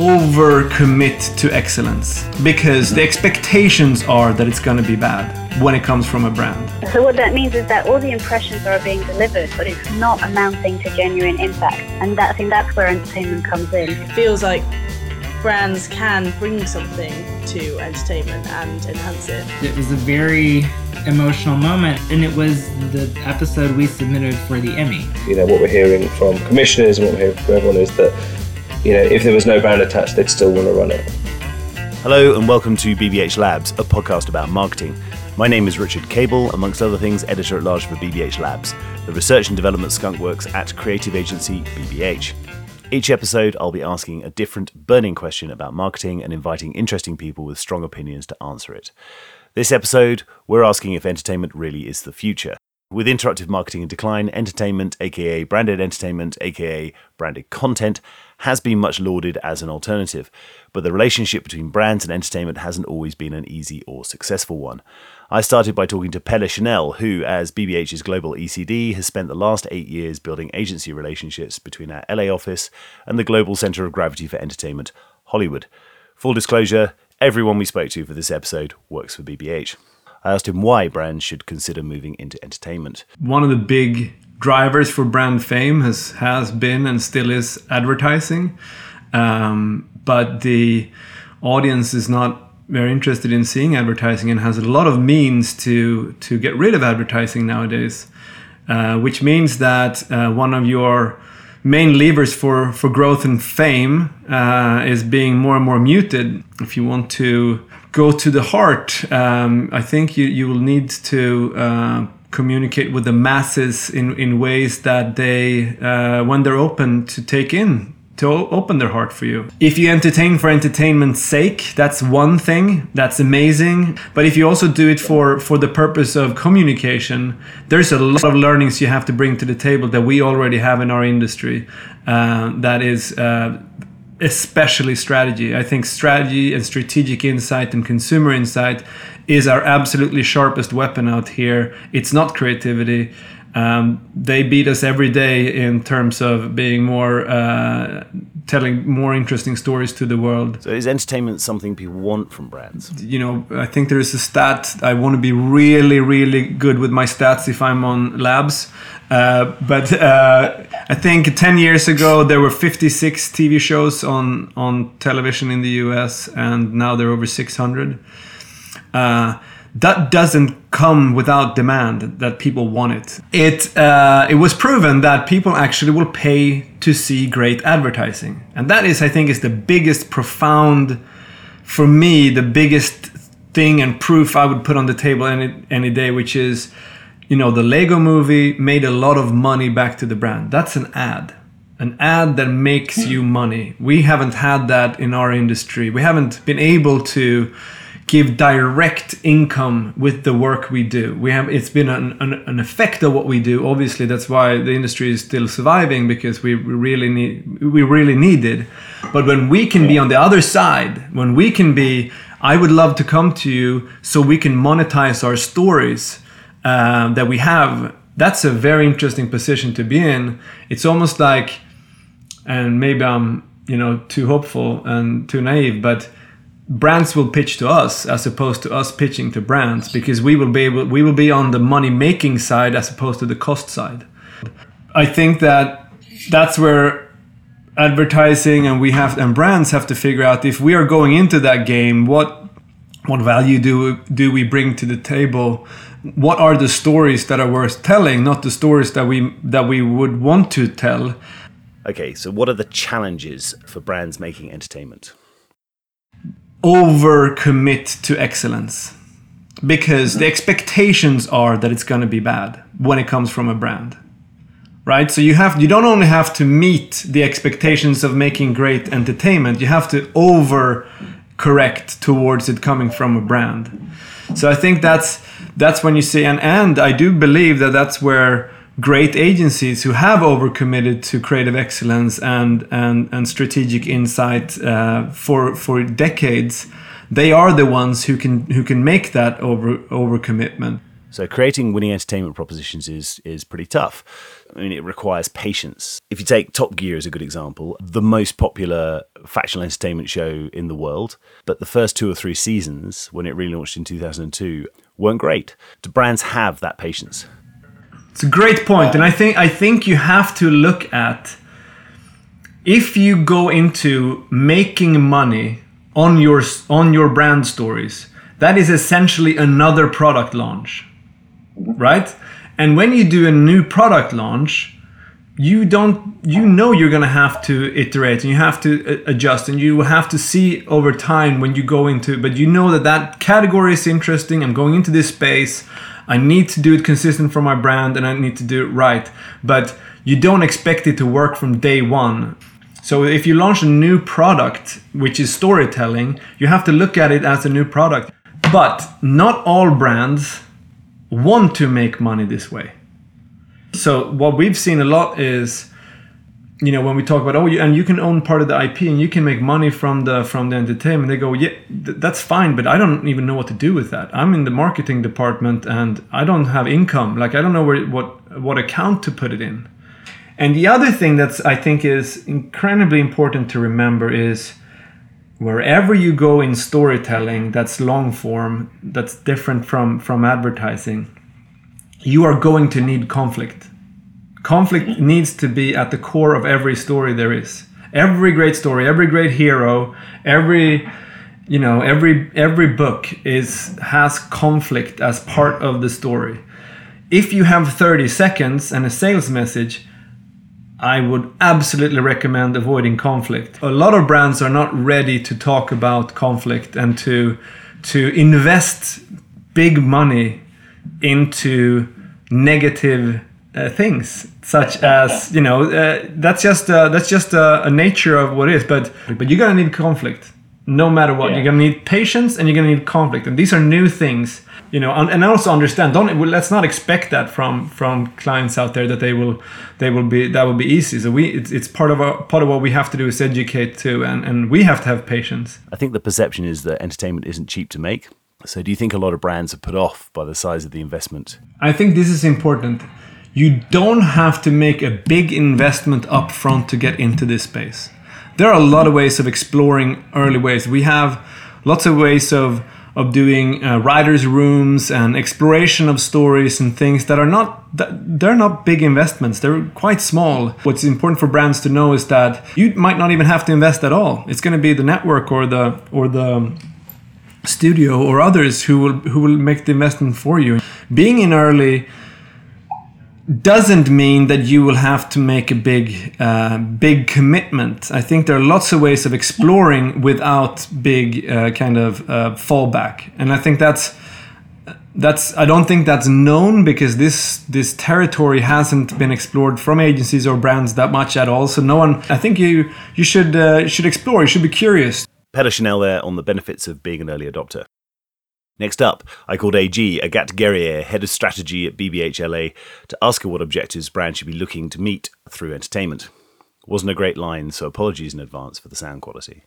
overcommit to excellence because the expectations are that it's going to be bad when it comes from a brand. So what that means is that all the impressions are being delivered, but it's not amounting to genuine impact. And that, I think that's where entertainment comes in. It feels like brands can bring something to entertainment and enhance it. It was a very emotional moment, and it was the episode we submitted for the Emmy. You know, what we're hearing from commissioners and what we're hearing from everyone is that, you know, if there was no brand attached, they'd still want to run it. Hello, and welcome to BBH Labs, a podcast about marketing. My name is Richard Cable, amongst other things, editor at large for BBH Labs, the research and development skunkworks at creative agency BBH. Each episode, I'll be asking a different burning question about marketing and inviting interesting people with strong opinions to answer it. This episode, we're asking if entertainment really is the future. With interruptive marketing in decline, entertainment, aka branded entertainment, aka branded content, has been much lauded as an alternative, but the relationship between brands and entertainment hasn't always been an easy or successful one. I started by talking to Pelle Sjoenell, who, as BBH's global ECD, has spent the last eight years building agency relationships between our LA office and the global centre of gravity for entertainment, Hollywood. Full disclosure everyone we spoke to for this episode works for BBH. I asked him why brands should consider moving into entertainment. One of the big drivers for brand fame has, has been and still is advertising. Um, but the audience is not very interested in seeing advertising and has a lot of means to to get rid of advertising nowadays, uh, which means that uh, one of your main levers for for growth and fame uh, is being more and more muted. If you want to go to the heart, um, I think you you will need to. Uh, communicate with the masses in, in ways that they uh, when they're open to take in to open their heart for you. If you entertain for entertainment's sake, that's one thing. That's amazing. But if you also do it for for the purpose of communication, there's a lot of learnings you have to bring to the table that we already have in our industry. Uh, that is. Uh, especially strategy. I think strategy and strategic insight and consumer insight is our absolutely sharpest weapon out here. It's not creativity. Um, they beat us every day in terms of being more uh, telling more interesting stories to the world. So, is entertainment something people want from brands? You know, I think there is a stat. I want to be really, really good with my stats if I'm on labs. Uh, but uh, I think 10 years ago there were 56 TV shows on on television in the US, and now there are over 600. Uh, that doesn't come without demand that people want it. It uh, it was proven that people actually will pay to see great advertising. And that is i think is the biggest profound for me the biggest thing and proof i would put on the table any any day which is you know the lego movie made a lot of money back to the brand. That's an ad. An ad that makes you money. We haven't had that in our industry. We haven't been able to give direct income with the work we do. We have it's been an, an, an, effect of what we do. Obviously, that's why the industry is still surviving because we really need we really need it. But when we can be on the other side, when we can be, I would love to come to you so we can monetize our stories uh, that we have. That's a very interesting position to be in. It's almost like, and maybe I'm you know too hopeful and too naive, but brands will pitch to us as opposed to us pitching to brands because we will be able we will be on the money making side as opposed to the cost side. I think that that's where advertising and we have and brands have to figure out if we are going into that game what what value do do we bring to the table? What are the stories that are worth telling not the stories that we that we would want to tell? Okay so what are the challenges for brands making entertainment overcommit to excellence. Because the expectations are that it's going to be bad when it comes from a brand right? So you have you don't only have to meet the expectations of making great entertainment you have to over correct towards it coming from a brand. So i think that's that's when you see and and i do believe that that's where great agencies who have overcommitted to creative excellence and and, and strategic insight uh, for for decades, they are the ones who can who can make that over overcommitment. So creating winning entertainment propositions is is pretty tough. I mean, it requires patience. If you take Top Gear as a good example, the most popular factional entertainment show in the world. But the first two or three seasons, when it relaunched in 2002, weren't great. Do brands have that patience? It's a great point, and I think I think you have to look at if you go into making money on your on your brand stories. That is essentially another product launch, right? And when you do a new product launch, you don't you know you're going to have to iterate and you have to uh, adjust and you have to see over time when you go into but you know that that category is interesting. I'm going into this space. I need to do it consistent for my brand and i need to do it right but you don't expect it to work from day one. So if you launch a new product which is storytelling you have to look at it as a new product. But not all brands want to make money this way so what we've seen a lot is, you know, when we talk about oh, you, and you can own part of the IP and you can make money from the from the entertainment. They go, yeah, th- that's fine, but I don't even know what to do with that. I'm in the marketing department and I don't have income. Like I don't know where what what account to put it in. And the other thing that's I think is incredibly important to remember is wherever you go in storytelling that's long form that's different from from advertising you are going to need conflict. Conflict needs to be at the core of every story there is. Every great story, every great hero, every you know, every every book is has conflict as part of the story. If you have 30 seconds and a sales message, I would absolutely recommend avoiding conflict. A lot of brands are not ready to talk about conflict and to to invest big money into negative uh, things such as you know uh, that's just uh, that's just a, a, nature of what it is but but you're gonna need conflict no matter what. Yeah. you're gonna need patience and you're gonna need conflict and these are new things you know and, and also understand don't let's not expect that from from clients out there that they will they will be that will be easy. So we it's, it's part of our part of what we have to do is educate too and and we have to have patience. I think the perception is that entertainment isn't cheap to make so, do you think a lot of brands are put off by the size of the investment? I think this is important. You don't have to make a big investment up front to get into this space. There are a lot of ways of exploring early ways. We have lots of ways of of doing uh, writers' rooms and exploration of stories and things that are not they're not big investments. They're quite small. What's important for brands to know is that you might not even have to invest at all. It's going to be the network or the or the studio or others who will who will make the investment for you. Being in early doesn't mean that you will have to make a big uh, big commitment. I think there are lots of ways of exploring without big uh, kind of uh, fallback, and I think that's that's I don't think that's known because this this territory hasn't been explored from agencies or brands that much at all. So no one. I think you you should uh, should explore. You should be curious. Pelle Sjoenell there on the benefits of being an early adopter. Next up, I called AG, Agathe Guerrier, Head of Strategy at BBHLA, to ask her what objectives brands should be looking to meet through entertainment. Wasn't a great line, so apologies in advance for the sound quality.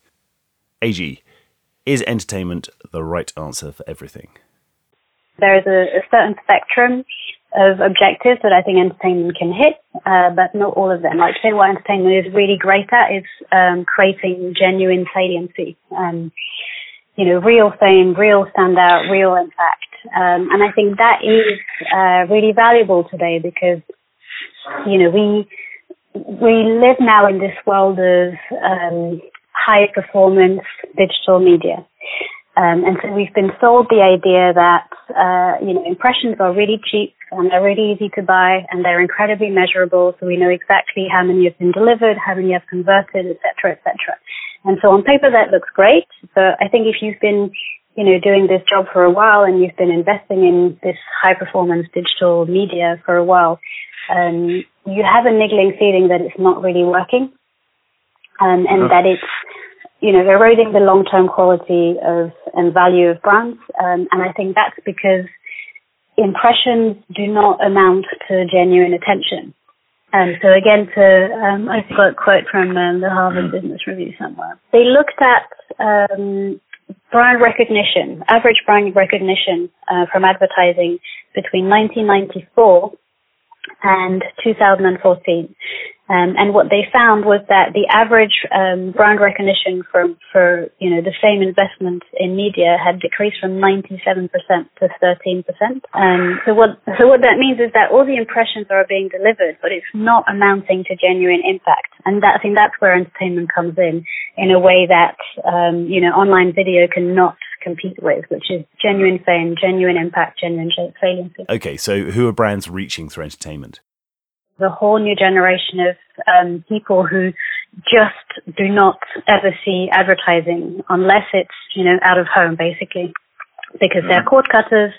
AG, is entertainment the right answer for everything? There is a, a certain spectrum of objectives that I think entertainment can hit, uh, but not all of them. Like say what entertainment is really great at is um, creating genuine saliency. Um, you know, real fame, real standout, real impact. Um, and I think that is uh, really valuable today because, you know, we we live now in this world of um, high performance digital media. Um, and so we've been sold the idea that, uh, you know, impressions are really cheap and they're really easy to buy and they're incredibly measurable. So we know exactly how many have been delivered, how many have converted, etc., cetera, et cetera. And so on paper that looks great. But I think if you've been, you know, doing this job for a while and you've been investing in this high performance digital media for a while, um, you have a niggling feeling that it's not really working. Um, and that it's you know, eroding the long-term quality of and value of brands. Um, and I think that's because impressions do not amount to genuine attention. And so again, to um, I got a quote from um, the Harvard Business Review somewhere. They looked at um, brand recognition, average brand recognition uh, from advertising between 1994 and 2014. Um, and what they found was that the average um, brand recognition for, for you know the same investment in media had decreased from 97% to 13%. Um, so what so what that means is that all the impressions are being delivered, but it's not amounting to genuine impact. And that, I think that's where entertainment comes in in a way that um, you know online video cannot compete with, which is genuine fame, genuine impact, genuine saliency. Okay, so who are brands reaching through entertainment? The whole new generation of um, people who just do not ever see advertising unless it's, you know, out of home, basically. Because they're cord cutters,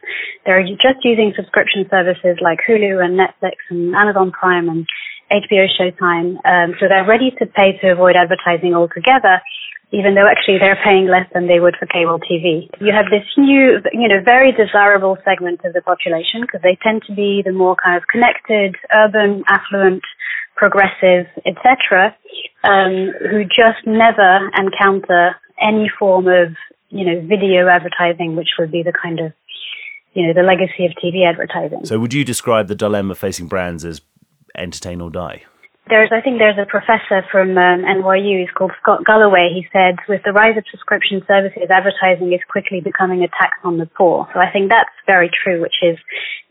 they're just using subscription services like Hulu and Netflix and Amazon Prime and HBO Showtime. Um, so they're ready to pay to avoid advertising altogether even though actually they're paying less than they would for cable TV. You have this new, you know, very desirable segment of the population because they tend to be the more kind of connected, urban, affluent, progressive, etc., um, who just never encounter any form of, you know, video advertising, which would be the kind of, you know, the legacy of TV advertising. So, would you describe the dilemma facing brands as entertain or die? There's, I think there's a professor from um, NYU, he's called Scott Galloway. He said, with the rise of subscription services, advertising is quickly becoming a tax on the poor. So I think that's very true, which is,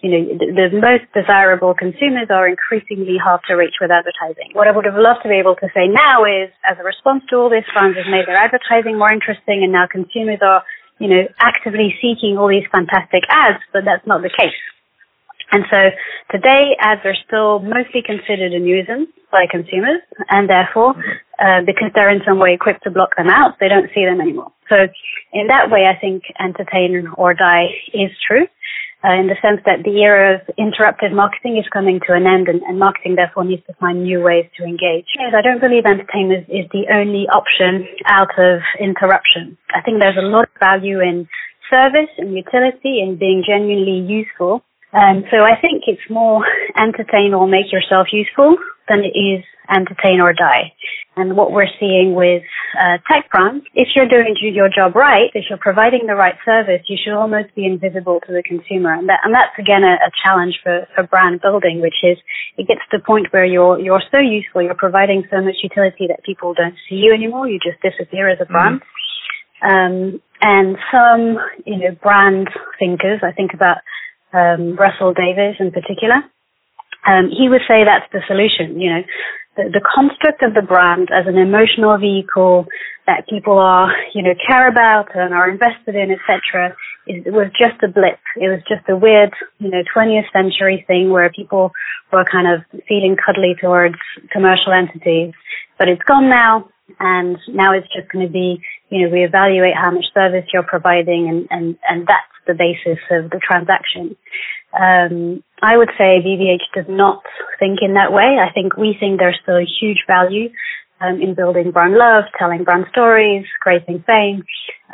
you know, the, the most desirable consumers are increasingly hard to reach with advertising. What I would have loved to be able to say now is, as a response to all this, brands have made their advertising more interesting and now consumers are, you know, actively seeking all these fantastic ads, but that's not the case. And so today ads are still mostly considered a nuisance by consumers and therefore uh, because they're in some way equipped to block them out, they don't see them anymore. So in that way, I think entertain or die is true. Uh, in the sense that the era of interrupted marketing is coming to an end and, and, marketing therefore needs to find new ways to engage. I don't believe entertainment is the only option out of interruption. I think there's a lot of value in service and utility and being genuinely useful um, so I think it's more entertain or make yourself useful than it is entertain or die. And what we're seeing with uh, tech brands, if you're doing your job right, if you're providing the right service, you should almost be invisible to the consumer. And, that, and that's again a, a challenge for, for brand building, which is it gets to the point where you're you're so useful, you're providing so much utility that people don't see you anymore. You just disappear as a brand. Mm-hmm. Um, and some, you know, brand thinkers, I think about um, Russell Davies in particular, um, he would say that's the solution. You know, the, the construct of the brand as an emotional vehicle that people are, you know, care about and are invested in, etc., was just a blip. It was just a weird, you know, 20th century thing where people were kind of feeling cuddly towards commercial entities. But it's gone now, and now it's just going to be, you know, we evaluate how much service you're providing, and and and that's the basis of the transaction. Um, I would say BBH does not think in that way. I think we think there's still a huge value um, in building brand love, telling brand stories, creating fame,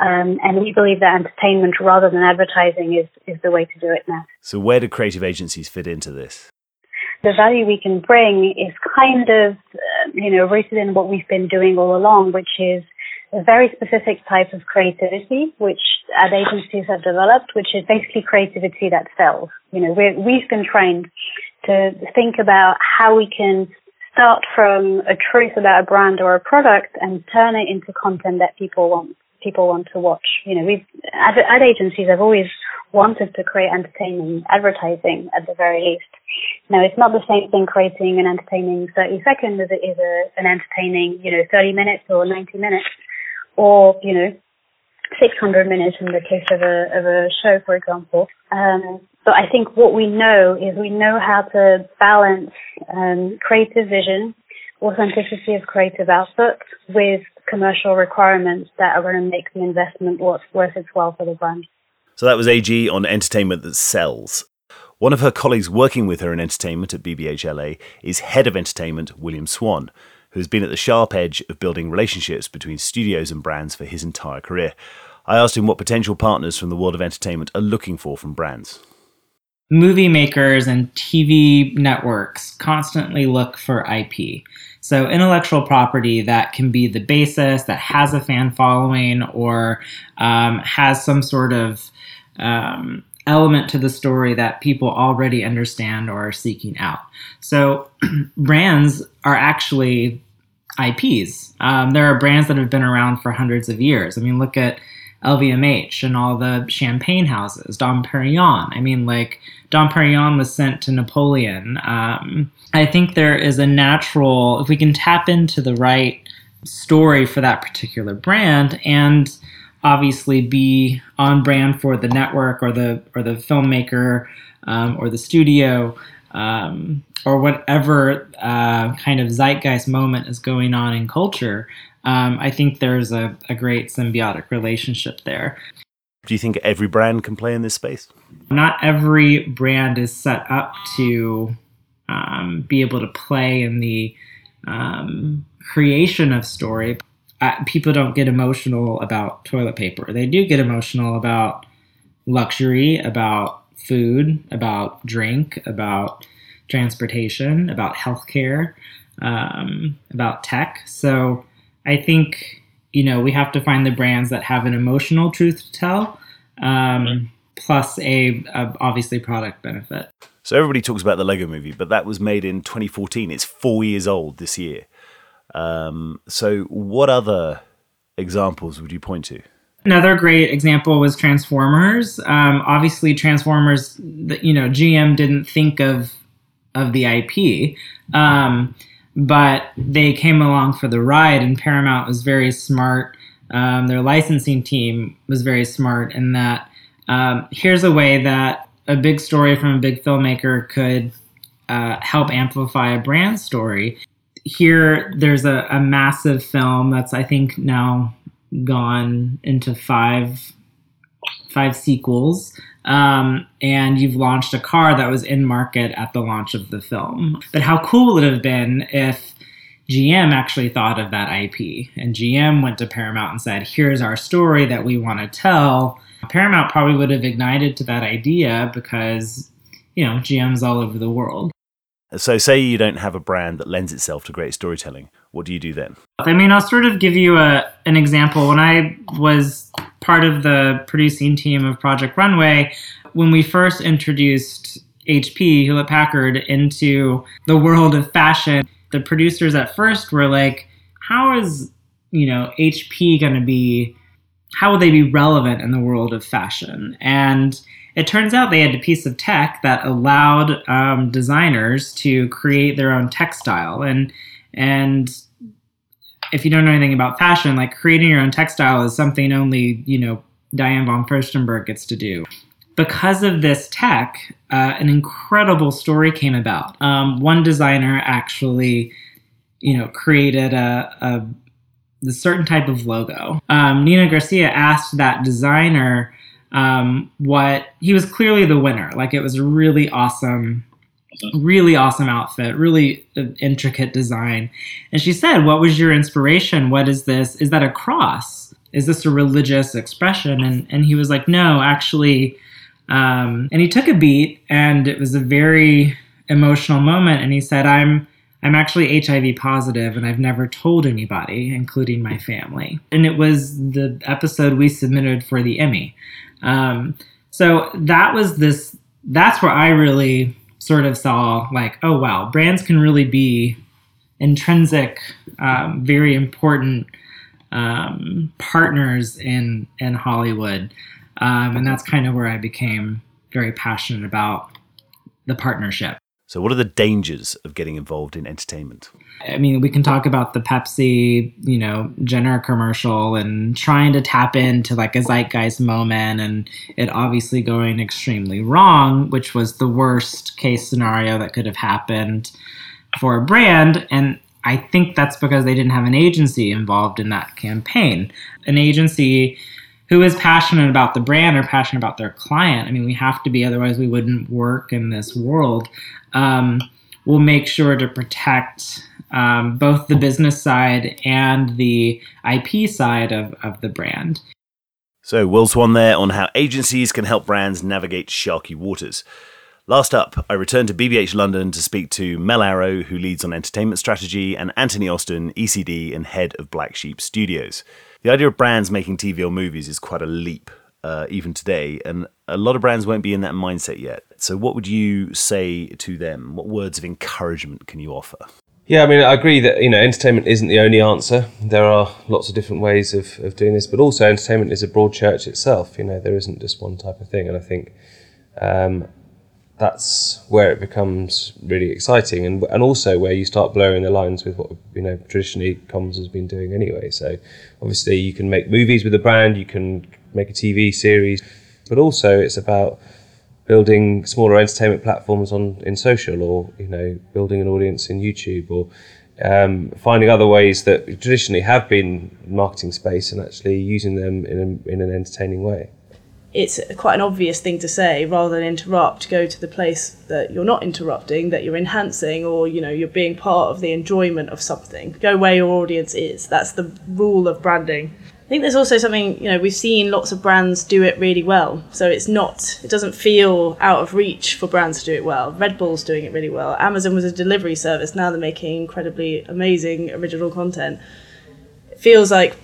um, and we believe that entertainment rather than advertising is is the way to do it now. So, where do creative agencies fit into this? The value we can bring is kind of, uh, you know, rooted in what we've been doing all along, which is a very specific type of creativity, which ad agencies have developed, which is basically creativity that sells. You know, we have been trained to think about how we can start from a truth about a brand or a product and turn it into content that people want people want to watch. You know, we've ad, ad agencies have always wanted to create entertaining advertising at the very least. Now, it's not the same thing creating an entertaining 30 seconds as it is a, an entertaining, you know, 30 minutes or 90 minutes or, you know, 600 minutes in the case of a, of a show, for example. Um, but I think what we know is we know how to balance um, creative vision, authenticity of creative output with commercial requirements that are going to make the investment worth, its while for the brand. So that was AG on entertainment that sells. One of her colleagues working with her in entertainment at BBHLA is head of entertainment, William Swann, who's been at the sharp edge of building relationships between studios and brands for his entire career. I asked him what potential partners from the world of entertainment are looking for from brands. Movie makers and TV networks constantly look for IP. So, intellectual property that can be the basis, that has a fan following, or um, has some sort of um, element to the story that people already understand or are seeking out. So brands are actually IPs. Um, there are brands that have been around for hundreds of years. I mean, look at LVMH and all the champagne houses, Dom Perignon. I mean, like Dom Perignon was sent to Napoleon. Um, I think there is a natural, if we can tap into the right story for that particular brand and obviously be on brand for the network or the or the filmmaker um, or the studio um, or whatever uh, kind of zeitgeist moment is going on in culture, um, I think there's a, a great symbiotic relationship there. Do you think every brand can play in this space? Not every brand is set up to um, be able to play in the um, creation of story. Uh, people don't get emotional about toilet paper. They do get emotional about luxury, about food, about drink, about transportation, about healthcare, um, about tech. So I think you know we have to find the brands that have an emotional truth to tell, um, plus a, a obviously product benefit. So everybody talks about the Lego Movie, but that was made in 2014. It's four years old this year. Um, so what other examples would you point to? Another great example was Transformers. Um, obviously, Transformers, you know, GM didn't think of of the IP, um, but they came along for the ride, and Paramount was very smart. Um, their licensing team was very smart in that um, here's a way that a big story from a big filmmaker could uh, help amplify a brand story. Here, there's a, a massive film that's I think now gone into five five sequels. Um, and you've launched a car that was in market at the launch of the film. But how cool would it have been if gm actually thought of that ip and gm went to paramount and said here's our story that we want to tell. Paramount probably would have ignited to that idea because you know gm's all over the world so, say you don't have a brand that lends itself to great storytelling. What do you do then? I mean, I'll sort of give you a, an example. When I was part of the producing team of Project Runway, when we first introduced HP, Hewlett Packard, into the world of fashion, the producers at first were like, how is, you know, HP going to be, how will they be relevant in the world of fashion? And it turns out they had a piece of tech that allowed um, designers to create their own textile and and if you don't know anything about fashion like creating your own textile is something only you know diane von furstenberg gets to do. Because of this tech uh, an incredible story came about. Um, one designer actually you know created a, a, a certain type of logo. Um, nina garcia asked that designer um, what he was clearly the winner. Like it was a really awesome, really awesome outfit, really intricate design. And she said, "What was your inspiration? What is this? Is that a cross? Is this a religious expression?" And and he was like, "No, actually." Um, and he took a beat, and it was a very emotional moment. And he said, "I'm." I'm actually HIV positive and I've never told anybody, including my family. And it was the episode we submitted for the Emmy. Um, so that was this. That's where I really sort of saw like, oh wow, brands can really be intrinsic, um, very important um, partners in in Hollywood, um, and that's kind of where I became very passionate about the partnership. So, what are the dangers of getting involved in entertainment? I mean, we can talk about the Pepsi, you know, Jenner commercial and trying to tap into like a zeitgeist moment and it obviously going extremely wrong, which was the worst case scenario that could have happened for a brand. And I think that's because they didn't have an agency involved in that campaign. An agency who is passionate about the brand or passionate about their client. I mean, we have to be, otherwise, we wouldn't work in this world. Um, we'll make sure to protect um, both the business side and the IP side of, of the brand. So, Will Swann there on how agencies can help brands navigate sharky waters. Last up, I return to BBH London to speak to Mel Arrow, who leads on entertainment strategy, and Anthony Austin, ECD and head of Black Sheep Studios. The idea of brands making TV or movies is quite a leap. Uh, even today, and a lot of brands won't be in that mindset yet. So, what would you say to them? What words of encouragement can you offer? Yeah, I mean, I agree that you know entertainment isn't the only answer. There are lots of different ways of, of doing this, but also entertainment is a broad church itself. You know, there isn't just one type of thing, and I think um, that's where it becomes really exciting, and and also where you start blurring the lines with what you know traditionally comms has been doing anyway. So obviously, you can make movies with a brand, you can make a TV series, but also it's about building smaller entertainment platforms on in social or you know building an audience in YouTube or um, finding other ways that traditionally have been marketing space and actually using them in, a, in an entertaining way. It's quite an obvious thing to say rather than interrupt, go to the place that you're not interrupting, that you're enhancing, or you know, you're being part of the enjoyment of something. Go where your audience is. That's the rule of branding. I think there's also something, you know, we've seen lots of brands do it really well. So it's not, it doesn't feel out of reach for brands to do it well. Red Bull's doing it really well. Amazon was a delivery service. Now they're making incredibly amazing original content. It feels like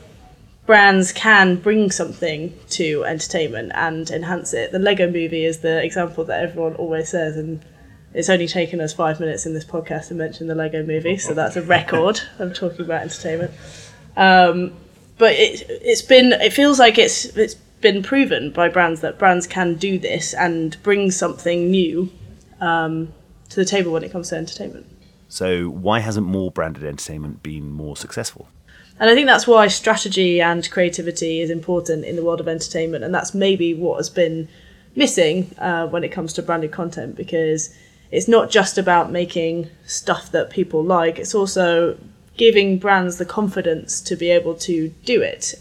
brands can bring something to entertainment and enhance it. The Lego movie is the example that everyone always says. And it's only taken us five minutes in this podcast to mention the Lego movie. So that's a record of talking about entertainment. Um, but it it's been it feels like it's it's been proven by brands that brands can do this and bring something new um, to the table when it comes to entertainment. So why hasn't more branded entertainment been more successful? And I think that's why strategy and creativity is important in the world of entertainment, and that's maybe what has been missing uh, when it comes to branded content because it's not just about making stuff that people like; it's also giving brands the confidence to be able to do it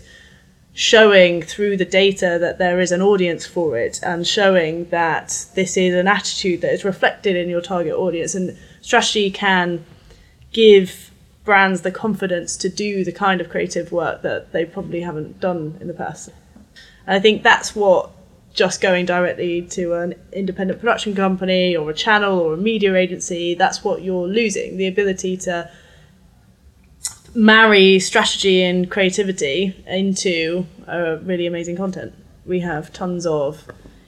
showing through the data that there is an audience for it and showing that this is an attitude that is reflected in your target audience. And strategy can give brands the confidence to do the kind of creative work that they probably haven't done in the past. And i think that's what just going directly to an independent production company or a channel or a media agency that's what you're losing the ability to marry strategy and creativity into a really amazing content. We have tons of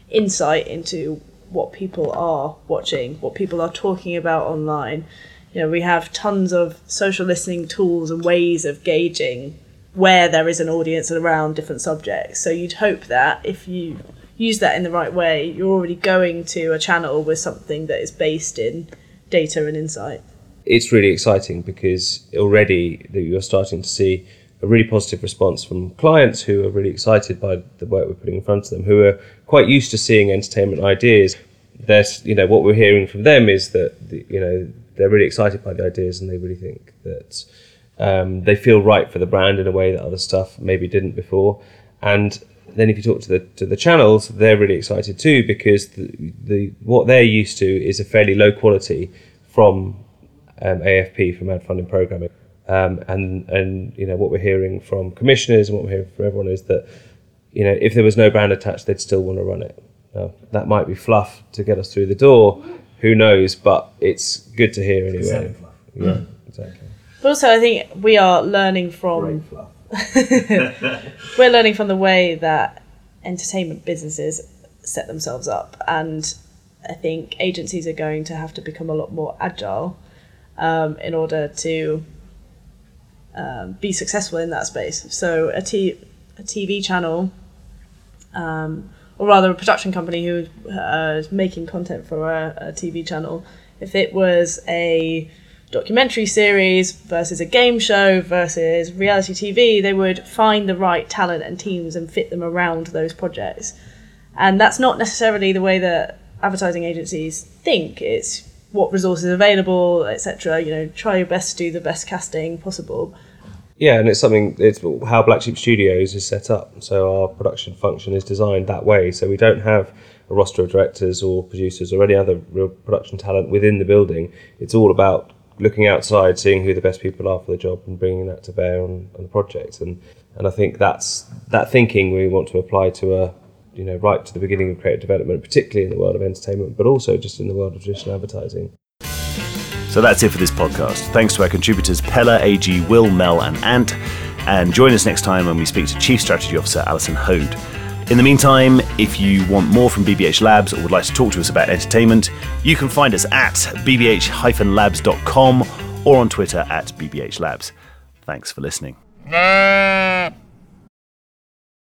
insight into what people are watching, what people are talking about online. You know, we have tons of social listening tools and ways of gauging where there is an audience around different subjects. So you'd hope that if you use that in the right way, you're already going to a channel with something that is based in data and insight it's really exciting because already you're starting to see a really positive response from clients who are really excited by the work we're putting in front of them, who are quite used to seeing entertainment ideas. There's, you know, what we're hearing from them is that, you know, they're really excited by the ideas and they really think that um, they feel right for the brand in a way that other stuff maybe didn't before. And then if you talk to the to the channels, they're really excited too because the, the what they're used to is a fairly low quality from um, AFP from ad funding programming. Um, and and you know what we're hearing from commissioners and what we're hearing from everyone is that you know if there was no brand attached, they'd still want to run it. Now, that might be fluff to get us through the door. Who knows? But it's good to hear anyway. Yeah, exactly. But also, I think we are learning from. we're learning from the way that entertainment businesses set themselves up, and I think agencies are going to have to become a lot more agile um, in order to um, be successful in that space. So a, t- a TV channel, um, or rather a production company who uh, is making content for a, a TV channel, if it was a documentary series versus a game show versus reality TV, they would find the right talent and teams and fit them around those projects. And that's not necessarily the way that advertising agencies think. It's what resources available, etc. You know, try your best to do the best casting possible. Yeah, and it's something. It's how Black Sheep Studios is set up. So our production function is designed that way. So we don't have a roster of directors or producers or any other real production talent within the building. It's all about looking outside, seeing who the best people are for the job, and bringing that to bear on, on the project. And and I think that's that thinking we want to apply to a you know, right to the beginning of creative development, particularly in the world of entertainment, but also just in the world of traditional advertising. So that's it for this podcast. Thanks to our contributors Pelle, AG, Will, Mel, and Ant. And join us next time when we speak to Chief Strategy Officer Alison Hode. In the meantime, if you want more from BBH Labs or would like to talk to us about entertainment, you can find us at bbh-labs.com or on Twitter at bbhlabs. Thanks for listening.